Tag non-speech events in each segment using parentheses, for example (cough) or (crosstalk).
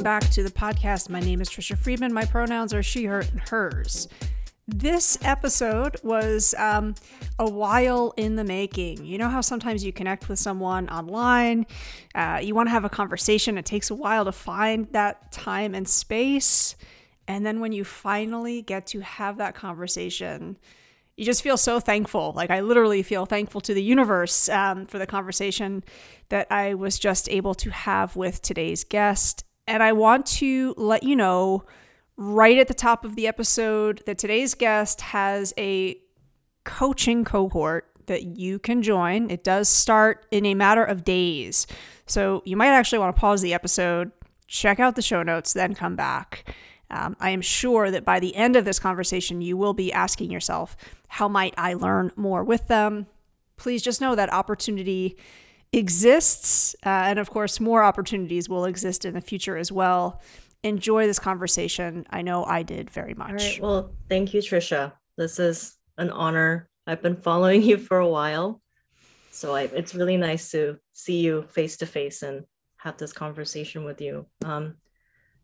Welcome back to the podcast. My name is Trisha Friedman. My pronouns are she, her, and hers. This episode was um, a while in the making. You know how sometimes you connect with someone online, uh, you want to have a conversation, it takes a while to find that time and space. And then when you finally get to have that conversation, you just feel so thankful. Like I literally feel thankful to the universe um, for the conversation that I was just able to have with today's guest. And I want to let you know right at the top of the episode that today's guest has a coaching cohort that you can join. It does start in a matter of days. So you might actually want to pause the episode, check out the show notes, then come back. Um, I am sure that by the end of this conversation, you will be asking yourself, how might I learn more with them? Please just know that opportunity exists. Uh, and of course, more opportunities will exist in the future as well. Enjoy this conversation. I know I did very much. Right. Well, thank you, Trisha. This is an honor. I've been following (laughs) you for a while. So I, it's really nice to see you face to face and have this conversation with you. Um,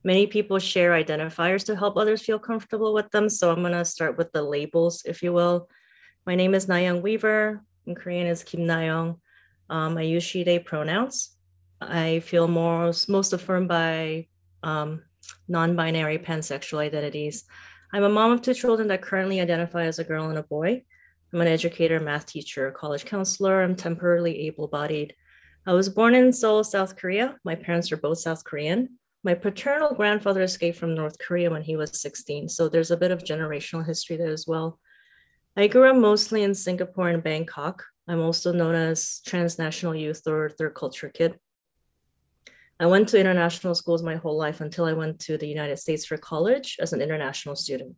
many people share identifiers to help others feel comfortable with them. So I'm going to start with the labels, if you will. My name is Nayang Weaver. In Korean is Kim Nayong. Um, I use she, they pronouns. I feel most, most affirmed by um, non binary pansexual identities. I'm a mom of two children that currently identify as a girl and a boy. I'm an educator, math teacher, college counselor. I'm temporarily able bodied. I was born in Seoul, South Korea. My parents are both South Korean. My paternal grandfather escaped from North Korea when he was 16. So there's a bit of generational history there as well. I grew up mostly in Singapore and Bangkok. I'm also known as transnational youth or third culture kid. I went to international schools my whole life until I went to the United States for college as an international student.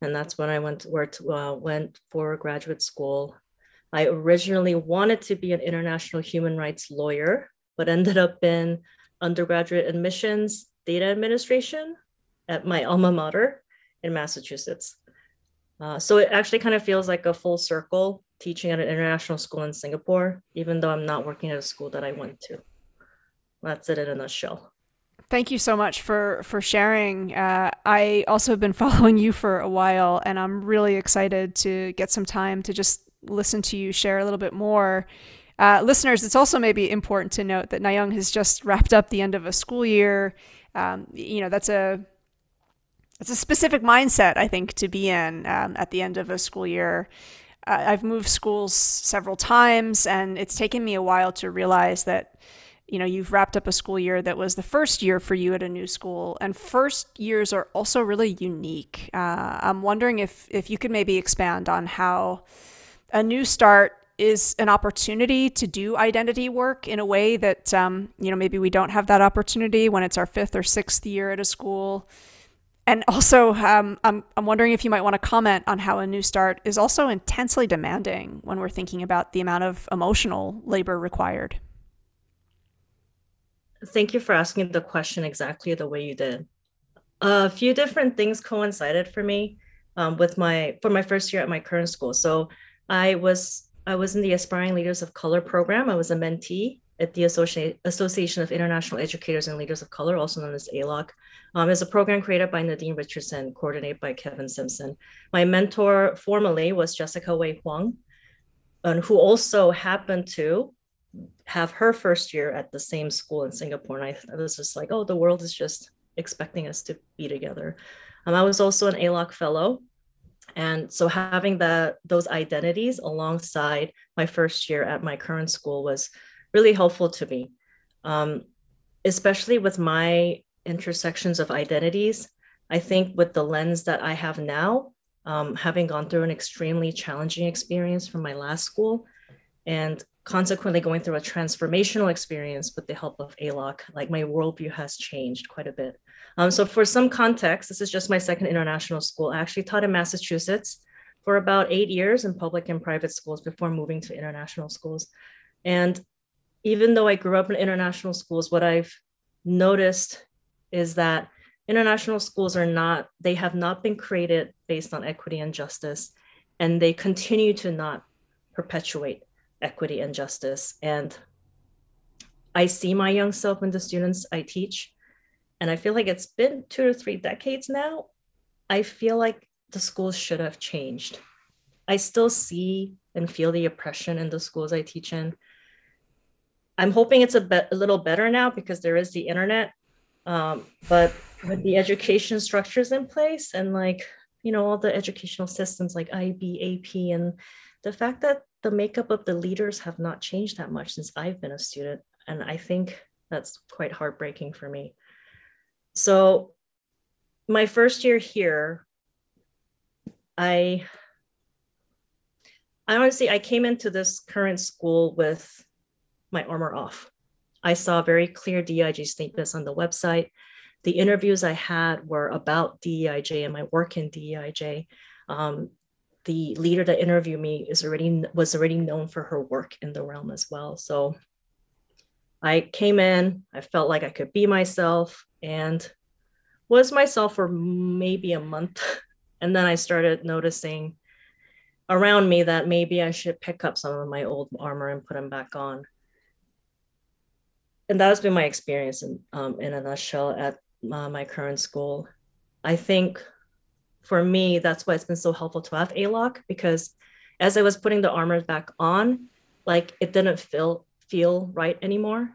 And that's when I went worked uh, went for graduate school. I originally wanted to be an international human rights lawyer, but ended up in undergraduate admissions data administration at my alma mater in Massachusetts. Uh, so it actually kind of feels like a full circle teaching at an international school in Singapore, even though I'm not working at a school that I went to. That's it in a nutshell. Thank you so much for for sharing. Uh, I also have been (laughs) following you for a while, and I'm really excited to get some time to just listen to you share a little bit more. Uh, listeners, it's also maybe important to note that Nayang has just wrapped up the end of a school year. Um, you know, that's a it's a specific mindset I think to be in um, at the end of a school year. I've moved schools several times, and it's taken me a while to realize that you know you've wrapped up a school year that was the first year for you at a new school and first years are also really unique. Uh, i'm wondering if if you could maybe expand on how a new start is an opportunity to do identity work in a way that um, you know maybe we don't have that opportunity when it's our fifth or sixth year at a school and also, um, I'm, I'm wondering if you might want to comment on how a new start is also intensely demanding when we're thinking about the amount of emotional labor required. Thank you for asking the question exactly the way you did. A few different things coincided for me um, with my for my first year at my current school. So I was I was in the Aspiring Leaders of Color program. I was a mentee at the Association of International Educators and Leaders of Color, also known as AILOC. Um, it's a program created by Nadine Richardson, coordinated by Kevin Simpson. My mentor formerly was Jessica Wei Huang, who also happened to have her first year at the same school in Singapore. And I, I was just like, oh, the world is just expecting us to be together. Um, I was also an AILOC fellow. And so having that those identities alongside my first year at my current school was really helpful to me, um, especially with my intersections of identities. I think with the lens that I have now, um, having gone through an extremely challenging experience from my last school, and consequently going through a transformational experience with the help of ALOC, like my worldview has changed quite a bit. Um, so for some context, this is just my second international school. I actually taught in Massachusetts for about eight years in public and private schools before moving to international schools. And even though I grew up in international schools, what I've noticed is that international schools are not, they have not been created based on equity and justice, and they continue to not perpetuate equity and justice. And I see my young self in the students I teach. and I feel like it's been two or three decades now, I feel like the schools should have changed. I still see and feel the oppression in the schools I teach in. I'm hoping it's a, be- a little better now because there is the internet. Um, but with the education structures in place and like, you know, all the educational systems like IB, AP, and the fact that the makeup of the leaders have not changed that much since I've been a student. And I think that's quite heartbreaking for me. So, my first year here, I I honestly I came into this current school with my armor off. I saw very clear DEIJ statements on the website. The interviews I had were about DEIJ and my work in DEIJ. Um, the leader that interviewed me is already was already known for her work in the realm as well. So I came in, I felt like I could be myself and was myself for maybe a month. (laughs) And then I started noticing around me that maybe I should pick up some of my old armor and put them back on. And that's been my experience in, um, in a nutshell at uh, my current school. I think for me, that's why it's been so helpful to have ALOC because as I was putting the armor back on, like it didn't feel feel right anymore.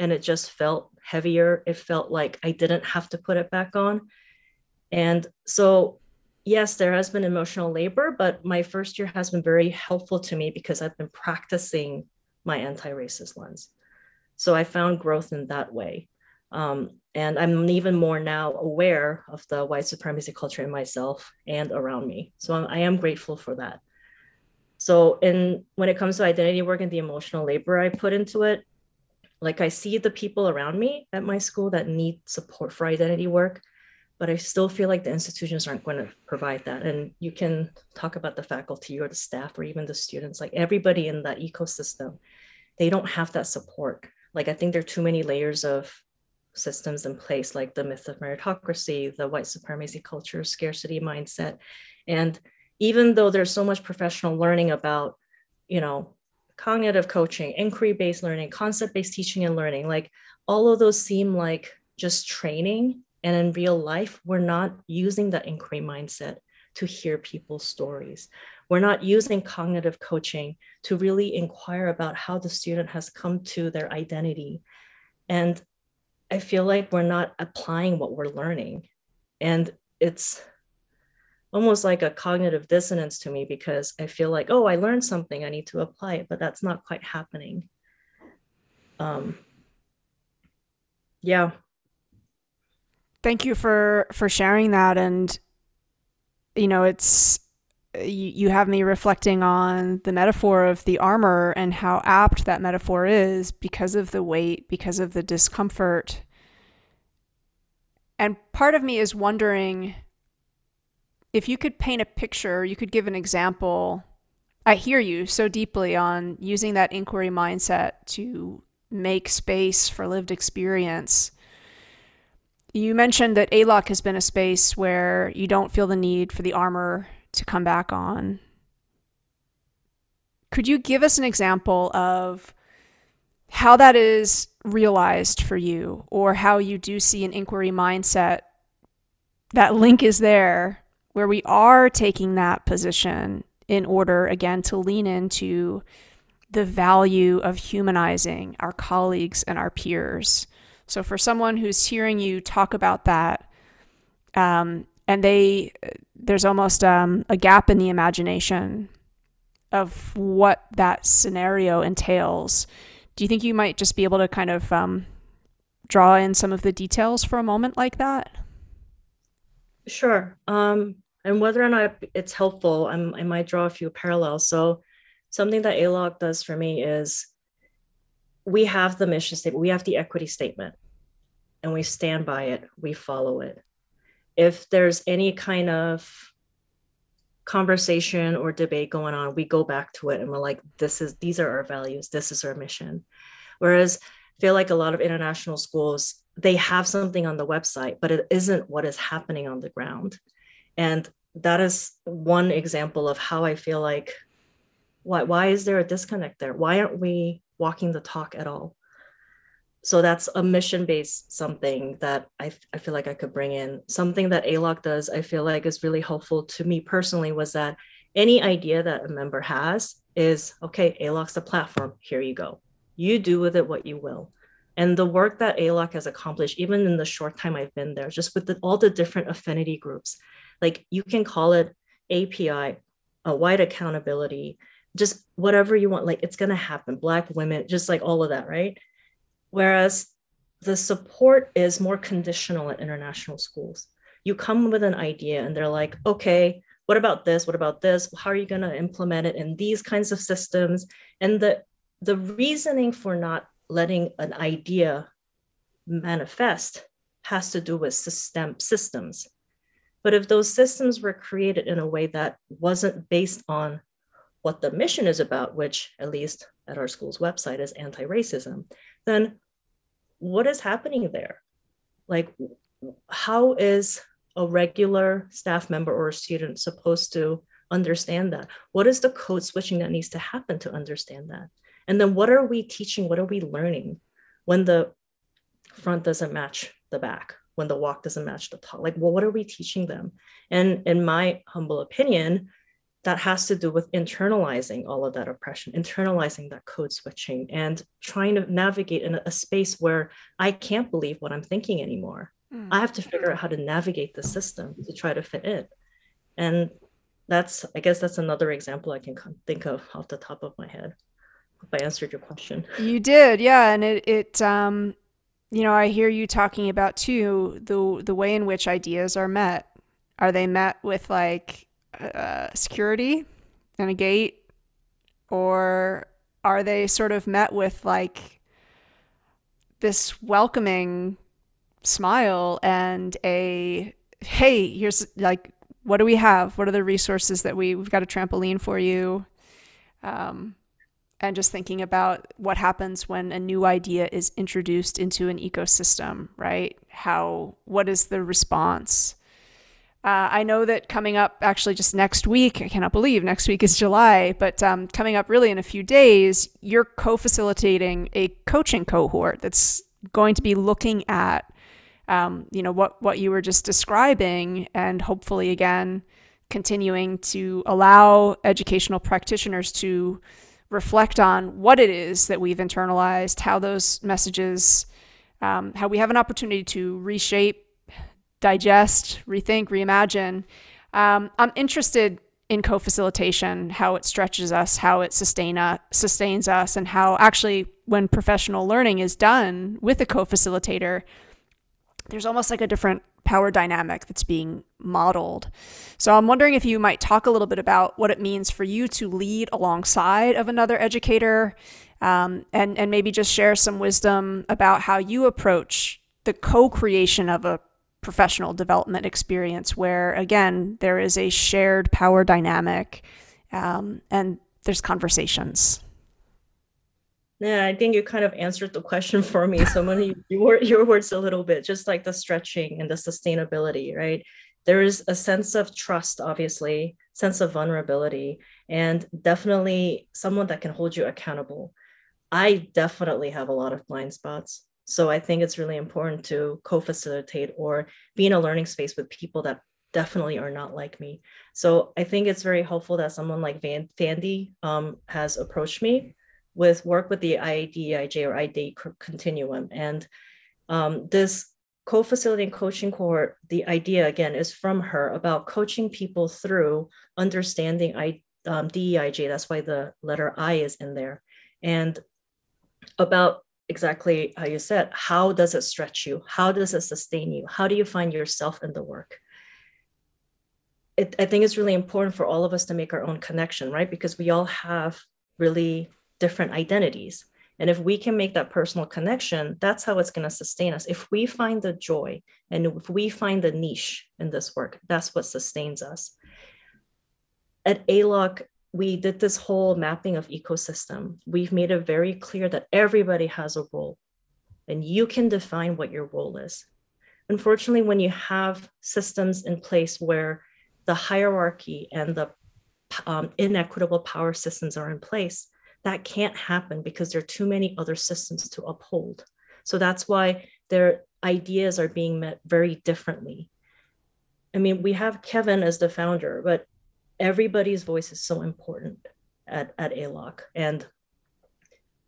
And it just felt heavier. It felt like I didn't have to put it back on. And so yes, there has been emotional labor, but my first year has been very helpful to me because I've been practicing my anti-racist lens. So I found growth in that way. Um, and I'm even more now aware of the white supremacy culture in myself and around me. So I'm, I am grateful for that. So in when it comes to identity work and the emotional labor I put into it, like I see the people around me at my school that need support for identity work, but I still feel like the institutions aren't going to provide that. And you can talk about the faculty or the staff or even the students, like everybody in that ecosystem, they don't have that support. Like I think there are too many layers of systems in place, like the myth of meritocracy, the white supremacy culture, scarcity mindset. And even though there's so much professional learning about, you know, cognitive coaching, inquiry based learning, concept based teaching and learning, like all of those seem like just training. And in real life, we're not using the inquiry mindset to hear people's stories. We're not using cognitive coaching to really inquire about how the student has come to their identity. And I feel like we're not applying what we're learning. And it's almost like a cognitive dissonance to me because I feel like, oh, I learned something, I need to apply it, but that's not quite happening. Um, yeah. Thank you for for sharing that, and you know, it's you, you have me reflecting on the metaphor of the armor and how apt that metaphor is because of the weight, because of the discomfort. And part of me is wondering if you could paint a picture, you could give an example. I hear you so deeply on using that inquiry mindset to make space for lived experience. You mentioned that ALOC has been a space where you don't feel the need for the armor to come back on. Could you give us an example of how that is realized for you, or how you do see an inquiry mindset? That link is there where we are taking that position in order, again, to lean into the value of humanizing our colleagues and our peers. So, for someone who's hearing you talk about that, um, and they there's almost um, a gap in the imagination of what that scenario entails. Do you think you might just be able to kind of um, draw in some of the details for a moment like that? Sure. Um, and whether or not it's helpful, I'm, i might draw a few parallels. So, something that ALOC does for me is we have the mission statement, we have the equity statement, and we stand by it, we follow it if there's any kind of conversation or debate going on, we go back to it and we're like, this is these are our values, this is our mission. Whereas I feel like a lot of international schools, they have something on the website, but it isn't what is happening on the ground. And that is one example of how I feel like why why is there a disconnect there? Why aren't we walking the talk at all? So that's a mission based something that I, I feel like I could bring in. Something that ALOC does, I feel like is really helpful to me personally was that any idea that a member has is okay, ALOC's the platform, here you go. You do with it what you will. And the work that ALOC has accomplished, even in the short time I've been there, just with the, all the different affinity groups, like you can call it API, a white accountability, just whatever you want, like it's going to happen. Black women, just like all of that, right? Whereas the support is more conditional at international schools. You come with an idea and they're like, okay, what about this? What about this? How are you going to implement it in these kinds of systems? And the the reasoning for not letting an idea manifest has to do with system systems. But if those systems were created in a way that wasn't based on what the mission is about, which at least at our school's website is anti-racism, then what is happening there? Like, how is a regular staff member or a student supposed to understand that? What is the code switching that needs to happen to understand that? And then what are we teaching? What are we learning when the front doesn't match the back? When the walk doesn't match the talk? Like, well, what are we teaching them? And in my humble opinion, that has to do with internalizing all of that oppression, internalizing that code switching, and trying to navigate in a space where I can't believe what I'm thinking anymore. Mm. I have to figure out how to navigate the system to try to fit in. And that's, I guess, that's another example I can think of off the top of my head. If I answered your question. You did, yeah, and it, it, um, you know, I hear you talking about too the the way in which ideas are met. Are they met with like uh, security and a gate, or are they sort of met with like this welcoming smile and a hey, here's like what do we have? What are the resources that we we've got a trampoline for you? Um, and just thinking about what happens when a new idea is introduced into an ecosystem, right? How what is the response? Uh, I know that coming up actually just next week, I cannot believe next week is July, but um, coming up really in a few days, you're co facilitating a coaching cohort that's going to be looking at, um, you know, what, what you were just describing, and hopefully, again, continuing to allow educational practitioners to reflect on what it is that we've internalized, how those messages, um, how we have an opportunity to reshape digest, rethink, reimagine. Um, I'm interested in co-facilitation, how it stretches us, how it sustain uh, sustains us, and how actually when professional learning is done with a co-facilitator, there's almost like a different power dynamic that's being modeled. So I'm wondering if you might talk a little bit about what it means for you to lead alongside of another educator, um, and and maybe just share some wisdom about how you approach the co-creation of a professional development experience where, again, there is a shared power dynamic um, and there's conversations. Yeah, I think you kind of answered the question for me. So many (laughs) your your words a little bit, just like the stretching and the sustainability, right? There is a sense of trust, obviously, sense of vulnerability, and definitely someone that can hold you accountable. I definitely have a lot of blind spots. So I think it's really important to co-facilitate or be in a learning space with people that definitely are not like me. So I think it's very helpful that someone like Van Fandy um, has approached me with work with the IADEIJ or ID continuum. And um, this co-facilitating coaching cohort, the idea again is from her about coaching people through understanding I, um, DEIJ. That's why the letter I is in there. And about exactly how you said how does it stretch you? How does it sustain you? How do you find yourself in the work? It, i think it's really important for all of us to make our own connection right? Because we all have really different identities. And if we can make that personal connection that's how it's going to sustain us. If we find the joy and if we find the niche in this work that's what sustains us. At ALOC, we did this whole mapping of ecosystem. We've made it very clear that everybody has a role and you can define what your role is. Unfortunately, when you have systems in place where the hierarchy and the um, inequitable power systems are in place, that can't happen because there are too many other systems to uphold. So that's why their ideas are being met very differently. I mean, we have Kevin as the founder, but everybody's voice is so important at, at ALOC. And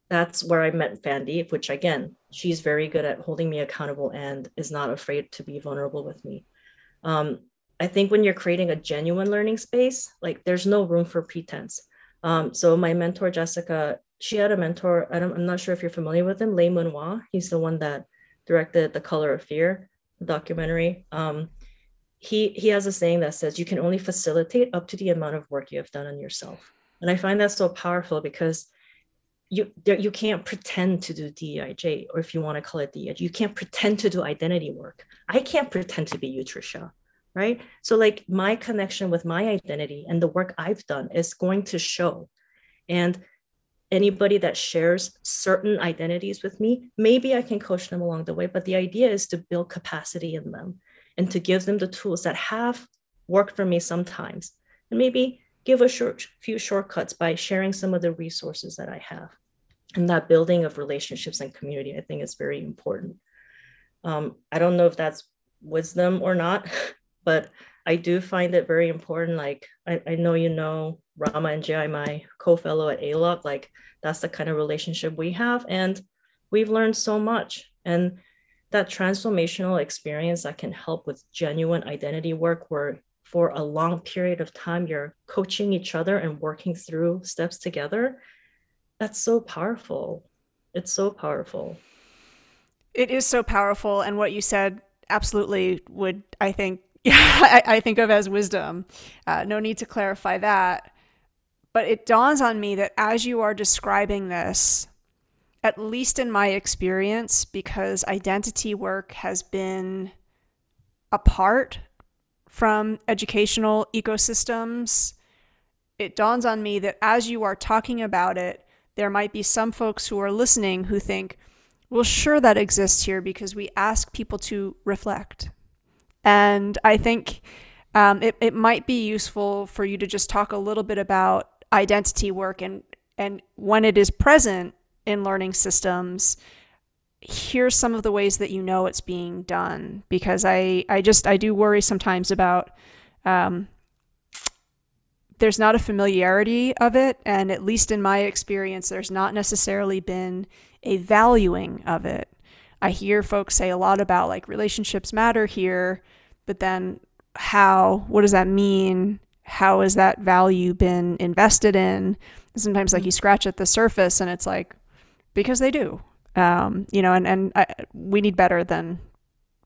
that's where I met Fandy, which again, she's very good at holding me accountable and is not afraid to be vulnerable with me. Um, I think when you're creating a genuine learning space, like there's no room for pretense. Um, so my mentor Jessica, she had a mentor. I am not sure if you're familiar with him, Lee Mun He's the one that directed The Color of Fear documentary. Um, he he has a saying that says you can only facilitate up to the amount of work you have done on yourself, and I find that so powerful because you there, you can't pretend to do DEIJ, or if you want to call it DEIJ, you can't pretend to do identity work. I can't pretend to be you, Trisha right? So, like, my connection with my identity and the work I've done is going to show. And anybody that shares certain identities with me, maybe I can coach them along the way. But the idea is to build capacity in them and to give them the tools that have worked for me sometimes. And maybe give a short, few shortcuts by sharing some of the resources that I have. And that building of relationships and community, I think, is very important. Um, I don't know if that's wisdom or not, (laughs) but I do find it very important. Like I, I know you know Rama and Jai, my co-fellow at ALOC, like that's the kind of relationship we have. And we've learned so much. And that transformational experience that can help with genuine identity work where for a long period of time you're coaching each other and working through steps together that's so powerful it's so powerful it is so powerful and what you said absolutely would i think yeah, (laughs) I, I, think of as wisdom. Uh, no need to clarify that. But it dawns on me that as you are describing this, at least in my experience, because identity work has been apart from educational ecosystems, it dawns on me that as you are talking about it, there might be some folks who are listening who think, well, sure, that exists here because we ask people to reflect. And I think um, it, it might be useful for you to just talk a little bit about identity work and, and when it is present in learning systems, here's some of the ways that you know it's being done because I, I just I do worry sometimes about um, there's not a familiarity of it and at least in my experience there's not necessarily been a valuing of it I hear folks say a lot about like relationships matter here, but then how, what does that mean? How has that value been invested in? Sometimes like you scratch at the surface and it's like, because they do, um, you know, and, and I, we need better than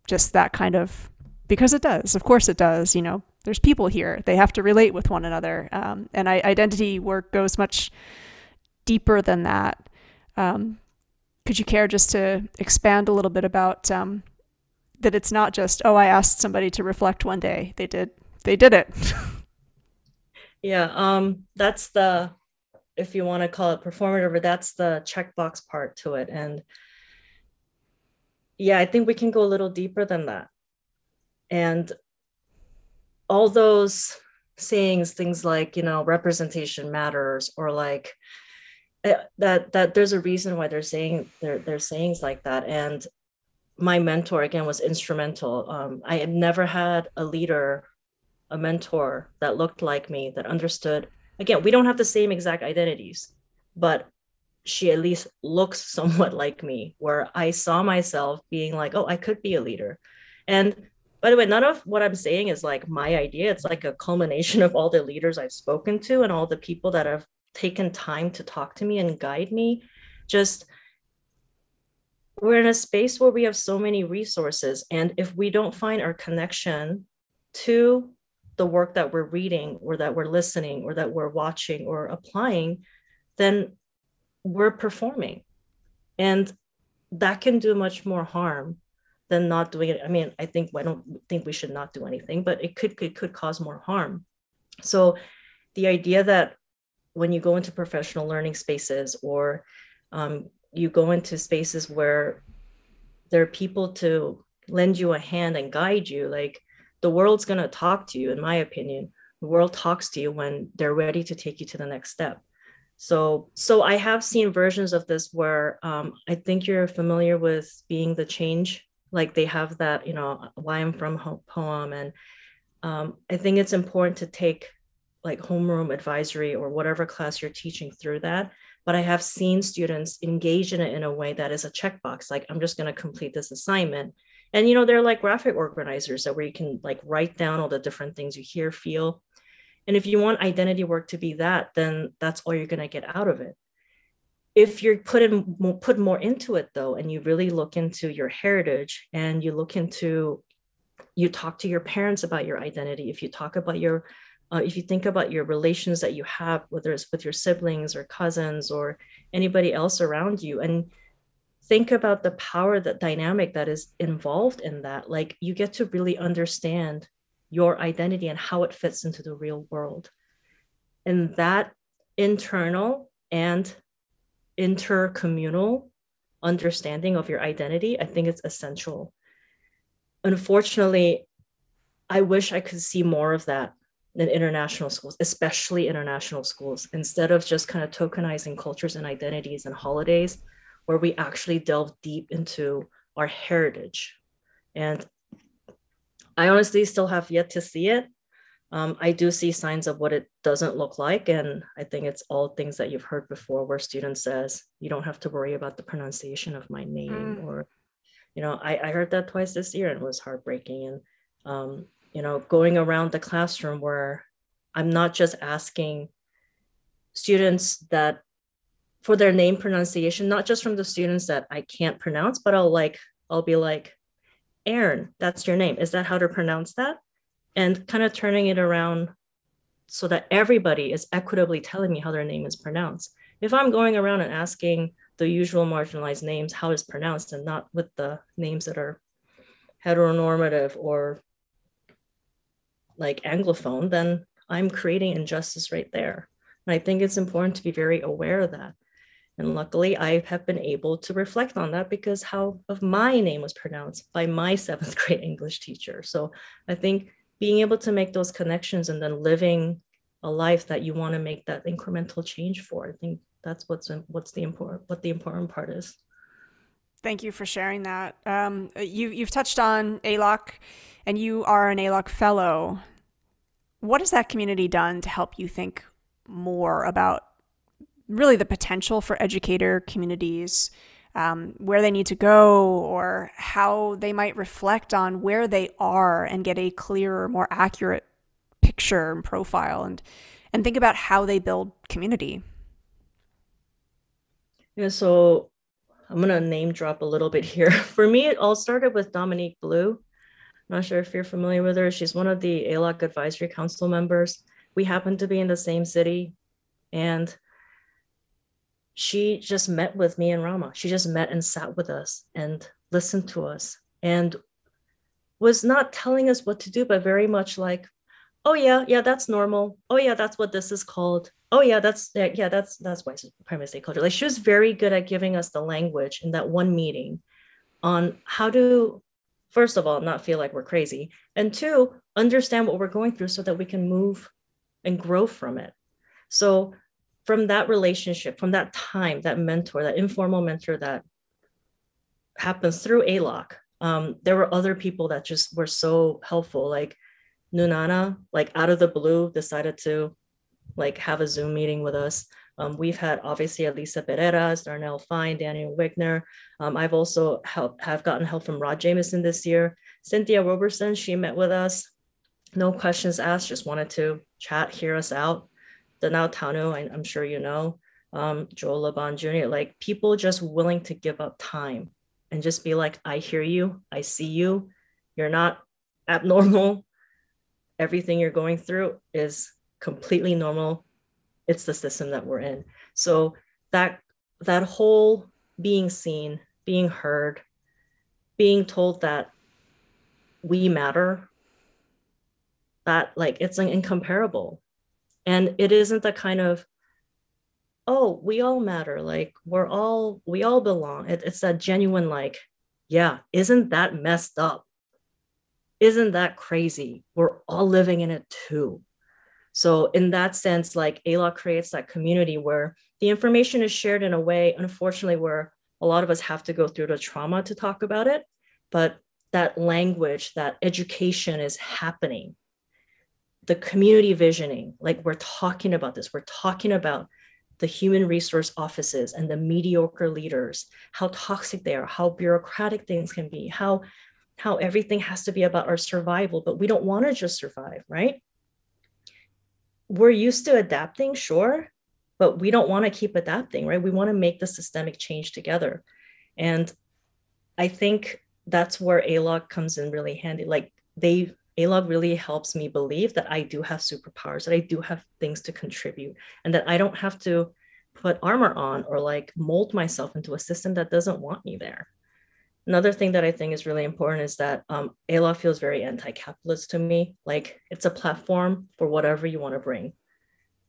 just that kind of, because it does, of course it does, you know, there's people here, they have to relate with one another. Um, and I, identity work goes much deeper than that. Um, could you care just to expand a little bit about um, that it's not just oh i asked somebody to reflect one day. They did. They did it. (laughs) Yeah um that's the if you want to call it performative or that's the checkbox part to it and yeah i think we can go a little deeper than that. And all those sayings things like you know representation matters or like uh, that that there's a reason why they're saying they're, they're sayings like that. And my mentor again was instrumental. Um, i had never had a leader a mentor that looked like me that understood again we don't have the same exact identities but she at least looks (laughs) somewhat like me where i saw myself being like oh i could be a leader. And by the way none of what i'm saying is like my idea. It's like a culmination of all the leaders i've spoken to and all the people that have taken time to talk to me and guide me. Just we're in a space where we have so many resources and if we don't find our connection to the work that we're reading or that we're listening or that we're watching or applying then we're performing. And that can do much more harm than not doing it. I mean i think i don't think we should not do anything but it could it could cause more harm. So the idea that when you go into professional learning spaces or um, you go into spaces where there are people to lend you a hand and guide you like the world's going to talk to you in my opinion the world talks to you when they're ready to take you to the next step So, so I have seen versions of this where um, I think you're familiar with being the change. Like they have that, you know, why I'm from home poem, and um, I think it's important to take like homeroom advisory or whatever class you're teaching through that. But I have seen students engage in it in a way that is a checkbox. Like I'm just going to complete this assignment, and you know they're like graphic organizers that where you can like write down all the different things you hear, feel, and if you want identity work to be that, then that's all you're going to get out of it. If you're put in more, put more into it though, and you really look into your heritage and you look into, you talk to your parents about your identity. If you talk about your, uh, if you think about your relations that you have, whether it's with your siblings or cousins or anybody else around you, and think about the power that dynamic that is involved in that like you get to really understand your identity and how it fits into the real world. And that internal and intercommunal understanding of your identity, I think it's essential. Unfortunately, I wish I could see more of that in international schools, especially international schools, instead of just kind of tokenizing cultures and identities and holidays, where we actually delve deep into our heritage. And I honestly still have yet to see it. Um, I do see signs of what it doesn't look like. And I think it's all things that you've heard before where student says, you don't have to worry about the pronunciation of my name. Mm. Or, you know, I, I heard that twice this year and it was heartbreaking. And, um, you know, going around the classroom where I'm not just asking students that for their name pronunciation, not just from the students that I can't pronounce, but I'll like, I'll be like, Aaron, that's your name. Is that how to pronounce that? And kind of turning it around so that everybody is equitably telling me how their name is pronounced. If I'm going around and asking the usual marginalized names how it's pronounced and not with the names that are heteronormative or like anglophone, then I'm creating injustice right there. And I think it's important to be very aware of that. And luckily, I have been able to reflect on that because how of my name was pronounced by my (laughs) seventh grade English teacher. So I think being able to make those connections and then living a life that you want to make that incremental change for, I think that's what's what's the important what the important part is. Thank you for sharing that. Um, you you've touched on ALOC, and you are an ALOC fellow. What has that community done to help you think more about really the potential for educator communities, um, where they need to go, or how they might reflect on where they are and get a clearer, more accurate picture and profile, and and think about how they build community. Yeah, so I'm gonna name drop a little bit here. (laughs) For me, it all started with Dominique Blue. I'm not sure if you're familiar with her. She's one of the ALOC Advisory Council members. We happen to be in the same city, and she just met with me and Rama. She just met and sat with us and listened to us and was not telling us what to do, but very much like, oh yeah, yeah, that's normal. Oh yeah, that's what this is called. Oh yeah, that's yeah, yeah that's that's white supremacy culture. Like she was very good at giving us the language in that one meeting on how to, first of all, not feel like we're crazy, and two, understand what we're going through so that we can move and grow from it. So from that relationship, from that time, that mentor, that informal mentor that happens through ALOC, um, there were other people that just were so helpful. Like Nunana, like out of the blue, decided to like have a Zoom meeting with us. Um, we've had obviously Elisa Pereira, Darnell Fine, Daniel Wickner. Um, I've also helped have gotten help from Rod Jameson this year. Cynthia Roberson, she met with us. No questions asked, just wanted to chat, hear us out the now Tanu, I, am sure you know, um, Joel Llaban Jr., like people just willing to give up time and just be like, I hear you, I see you, you're not abnormal. Everything you're going through is completely normal. It's the system that we're in. So that that whole being seen, being heard, being told that we matter, that like it's an incomparable and it isn't the kind of oh we all matter like we're all we all belong it, it's that genuine like yeah isn't that messed up isn't that crazy we're all living in it too So in that sense, like ALA creates that community where the information is shared in a way, unfortunately, where a lot of us have to go through the trauma to talk about it. But that language, that education is happening. The community visioning, like we're talking about this, we're talking about the human resource offices and the mediocre leaders, how toxic they are, how bureaucratic things can be, how how everything has to be about our survival, but we don't want to just survive, right? We're used to adapting, sure, but we don't want to keep adapting, right? We want to make the systemic change together. And I think that's where ALOC comes in really handy. Like they ALOC really helps me believe that I do have superpowers, that I do have things to contribute, and that I don't have to put armor on or like mold myself into a system that doesn't want me there. Another thing that I think is really important is that um, ALOC feels very anti-capitalist to me. Like it's a platform for whatever you want to bring.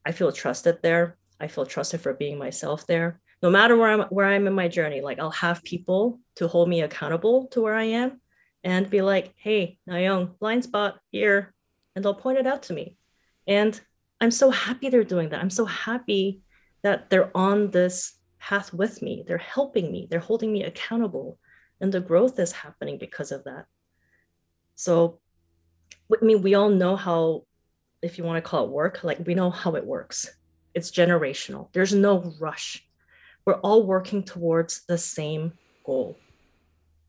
I feel trusted there. I feel trusted for being myself there. No matter where I'm where I'm in my journey, like I'll have people to hold me accountable to where I am and be like, hey, Nayong, blind spot here. And they'll point it out to me. And I'm so happy they're doing that. I'm so happy that they're on this path with me. They're helping me, they're holding me accountable. And the growth is happening because of that. So, I mean, we all know how, if you want to call it work, like we know how it works. It's generational, there's no rush. We're all working towards the same goal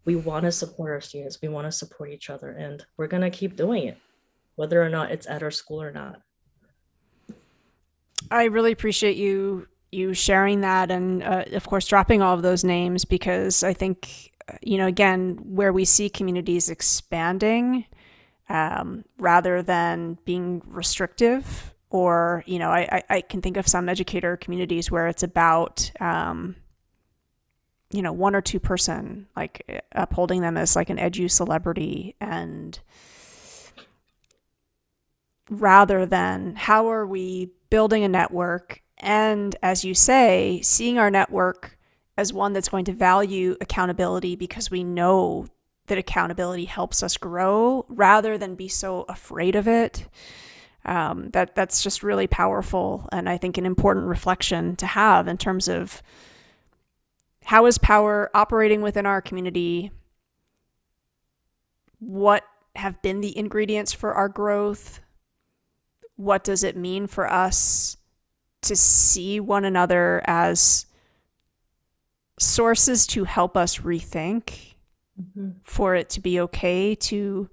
we want to support our students we want to support each other and we're going to keep doing it whether or not it's at our school or not. I really appreciate you you sharing that and uh, of course dropping all of those names because i think you know again where we see communities expanding um, rather than being restrictive or you know I, I can think of some educator communities where it's about um, you know, one or two person, like upholding them as like an edu celebrity and rather than how are we building a network and as you say, seeing our network as one that's going to value accountability because we know that accountability helps us grow rather than be so afraid of it. Um, that that's just really powerful and I think an important reflection to have in terms of how is power operating within our community? What have been the ingredients for our growth? What does it mean for us to see one another as sources to help us rethink, mm-hmm. for it to be okay to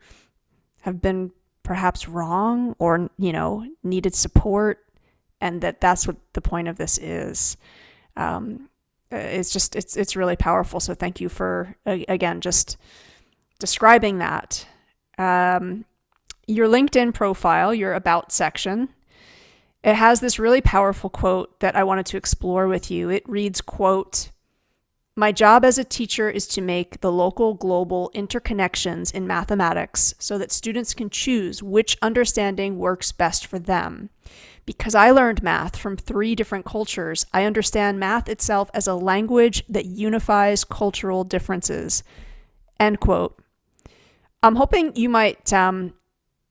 have been perhaps wrong or, you know, needed support, and that that's what the point of this is. Um, it's just it's it's really powerful. So thank you for again just describing that. Um, your LinkedIn profile, your about section, it has this really powerful quote that I wanted to explore with you. It reads, quote, my job as a teacher is to make the local global interconnections in mathematics so that students can choose which understanding works best for them. Because I learned math from three different cultures, I understand math itself as a language that unifies cultural differences. End quote. I'm hoping you might um,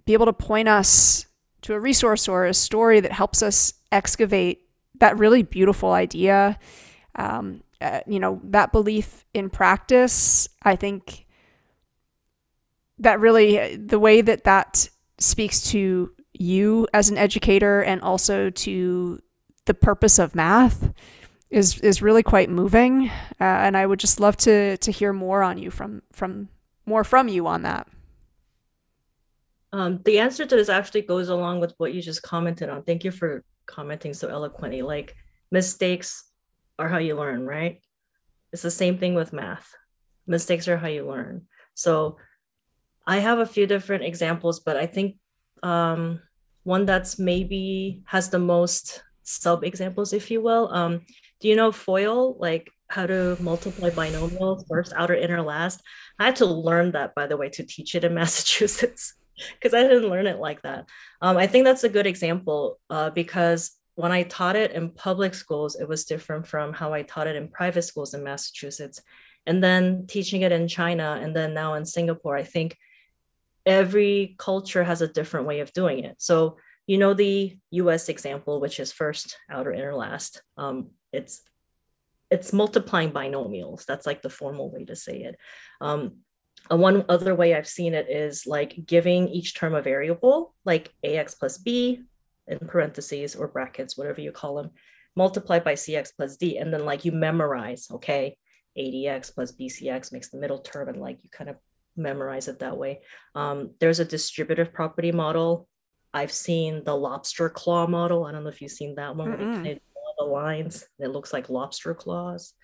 be able to point us to a resource or a story that helps us excavate that really beautiful idea. Um, uh, you know, that belief in practice, I think that really, the way that that speaks to you as an educator and also to the purpose of math is is really quite moving uh, and I would just love to to hear more on you from from more from you on that. Um, the answer to this actually goes along with what you just commented on. Thank you for commenting so eloquently. Like mistakes are how you learn, right? It's the same thing with math. Mistakes are how you learn. So I have a few different examples, but I think um, one that's maybe has the most sub examples, if you will. Um, do you know FOIL, like how to multiply binomials, first, outer, inner, last? I had to learn that, by the way, to teach it in (laughs) Massachusetts because I didn't learn it like that. Um, I think that's a good example uh, because when I taught it in public schools, it was different from how I taught it in private schools in Massachusetts. And then teaching it in China and then now in Singapore, I think every culture has a different way of doing it. So you know the us example which is first outer inner last um, it's it's multiplying binomials. That's like the formal way to say it. Um, one other way i've seen it is like giving each term a variable like ax plus b in parentheses or brackets whatever you call them multiplied by cx plus d and then like you memorize okay? Adx plus bcx makes the middle term and like you kind of memorize it that way um, there's a distributive property model I've seen the lobster claw model. I don't know if you've seen that one. Mm-hmm. Where the lines. It looks like lobster claws.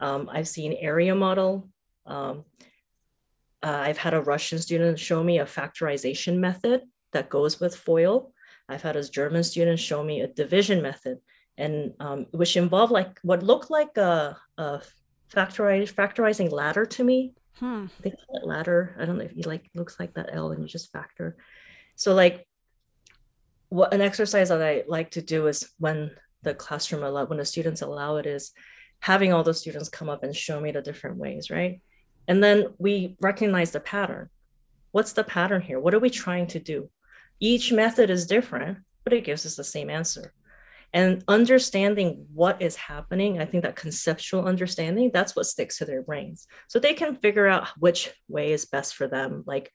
Um, I've seen area model. Um, uh, I've had a Russian student show me a factorization method that goes with FOIL. I've had a German student show me a division method, and um, which involved like what looked like a, a factorizing ladder to me. Hmm. They call it ladder. I don't know if you like looks like that L and you just factor. So like what an exercise that I like to do is when the classroom allow when the students allow it is having all the students come up and show me the different ways, right? And then we recognize the pattern. What's the pattern here? What are we trying to do? Each method is different, but it gives us the same answer. And understanding what is happening, I think that conceptual understanding, that's what sticks to their brains. So they can figure out which way is best for them. Like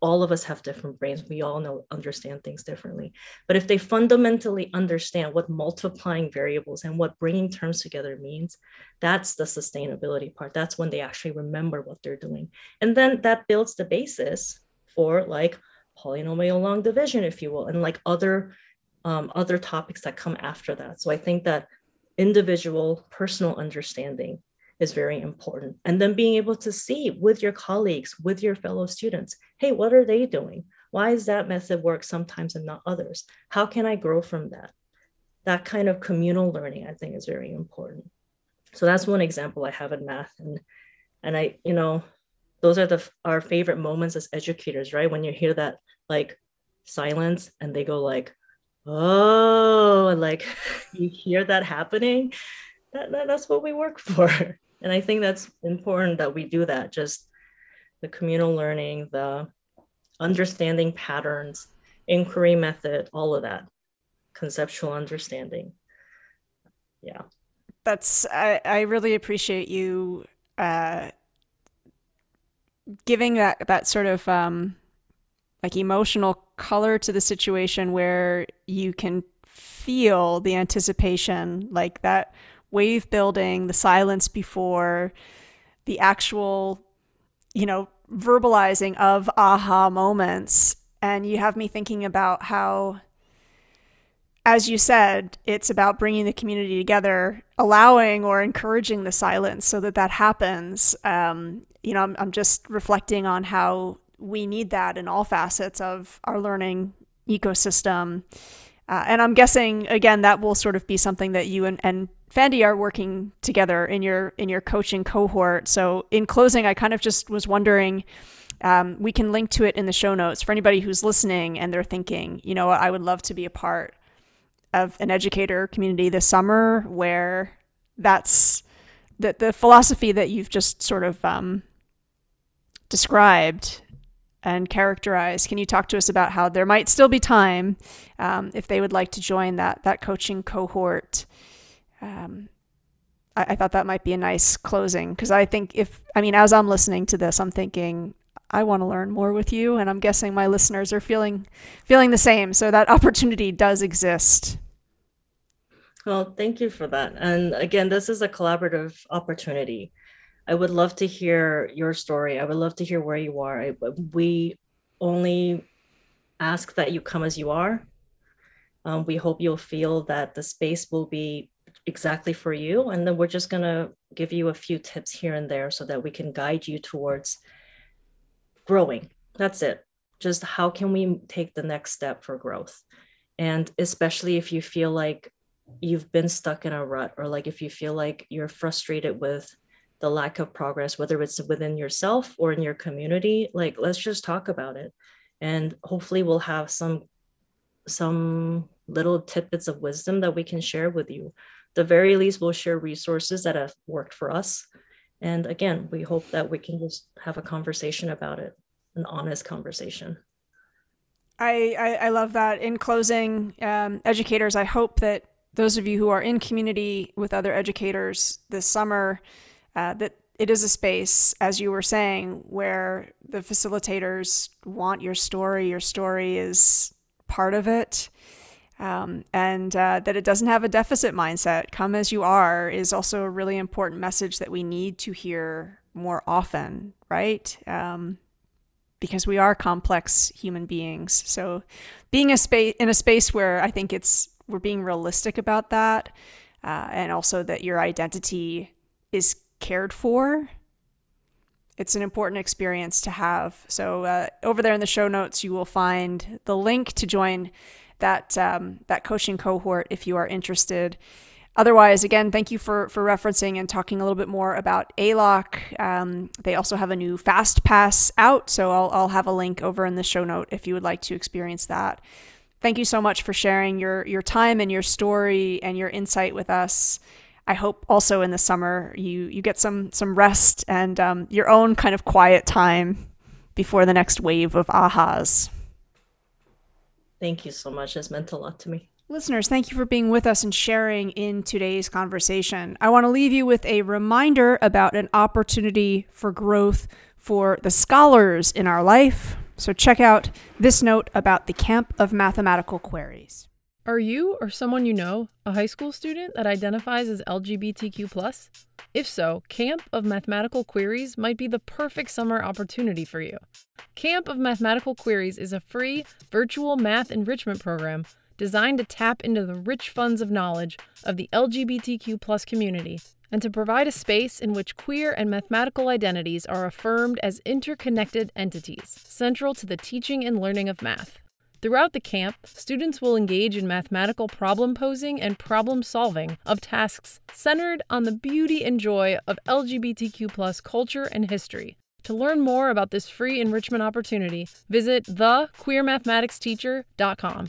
all of us have different brains. We all know understand things differently. But if they fundamentally understand what multiplying variables and what bringing terms together means, that's the sustainability part. That's when they actually remember what they're doing. And then that builds the basis for like polynomial long division, if you will, and like other um, other topics that come after that. So I think that individual personal understanding is very important. And then being able to see with your colleagues, with your fellow students, hey, what are they doing? Why is that method work sometimes and not others? How can I grow from that? That kind of communal learning, I think, is very important. So that's one example I have in math. And and I, you know, those are the our favorite moments as educators, right? When you hear that like silence and they go like, oh, like (laughs) you hear that happening. That, that, that's what we work (laughs) for. And I think that's important that we do that, just the communal learning, the understanding patterns, inquiry method, all of that, conceptual understanding. Yeah. That's, I, I really appreciate you uh, giving that, that sort of um, like emotional color to the situation where you can feel the anticipation, like that wave building, the silence before the actual, you know, verbalizing of aha moments. And you have me thinking about how, as you said, it's about bringing the community together, allowing or encouraging the silence so that that happens. Um, you know, I'm, I'm just reflecting on how we need that in all facets of our learning ecosystem. Uh, and I'm guessing again that will sort of be something that you and, and Fandy are working together in your in your coaching cohort. So in closing, I kind of just was wondering. Um, we can link to it in the show notes for anybody who's listening and they're thinking, you know, I would love to be a part of an educator community this summer where that's the the philosophy that you've just sort of um, described and characterize. Can you talk to us about how there might still be time um, if they would like to join that that coaching cohort? um, I, I thought that might be a nice closing because I think if I mean as I'm listening to this, I'm thinking I want to learn more with you, and I'm guessing my listeners are feeling feeling the same. So that (laughs) opportunity does exist. Well, thank you for that. And again, this is a collaborative opportunity. I would love to hear your story. I would love to hear where you are. I, we only ask that you come as you are. Um, we hope you'll feel that the space will be exactly for you. And then we're just going to give you a few tips here and there so that we can guide you towards growing. That's it. Just how can we take the next step for growth? And especially if you feel like you've been stuck in a rut or like if you feel like you're frustrated with the lack of progress, whether it's within yourself or in your community, like let's just talk about it. And hopefully we'll have some some little tidbits of wisdom that we can share with you the very least, we'll share resources that have worked for us. And again, we hope that we can just have a conversation about it, an honest conversation. I, I, I love that. In closing, um, educators, I hope that those of you who are in community with other educators this summer, uh, that it is a space, as you were saying, where the facilitators want your story. Your story is part of it. Um, and uh, that it doesn't have a deficit mindset. Come as you are is also a really important message that we need to hear more often, right? Um, because we are complex human beings. So, being a space in a space where I think it's we're being realistic about that, uh, and also that your identity is cared for. It's an important experience to have. So, uh, over there in the show notes, you will find the link to join that um, that coaching cohort if you are interested. Otherwise, again, thank you for for referencing and talking a little bit more about ALOC. Um, they also have a new Fast Pass out, so I'll I'll have a link over in the show note if you would like to experience that. Thank you so much for sharing your your time and your story and your insight with us. I hope also in the summer you you get some some rest and um, your own kind of quiet time before the next wave of ahas. Thank you so much. It's meant a lot to me. Listeners, thank you for being with us and sharing in today's conversation. I want to leave you with a reminder about an opportunity for growth for the scholars in our life. So check out this note about the Camp of Mathematical Queries. Are you or someone you know a high school student that identifies as LGBTQ+? If so, Camp of Mathematical Queries might be the perfect summer opportunity for you. Camp of Mathematical Queries is a free virtual math enrichment program designed to tap into the rich funds of knowledge of the LGBTQ community and to provide a space in which queer and mathematical identities are affirmed as interconnected entities, central to the teaching and learning of math. Throughout the camp, students will engage in mathematical problem posing and problem solving of tasks centered on the beauty and joy of LGBTQ culture and history. To learn more about this free enrichment opportunity, visit thequeermathematicsteacher.com.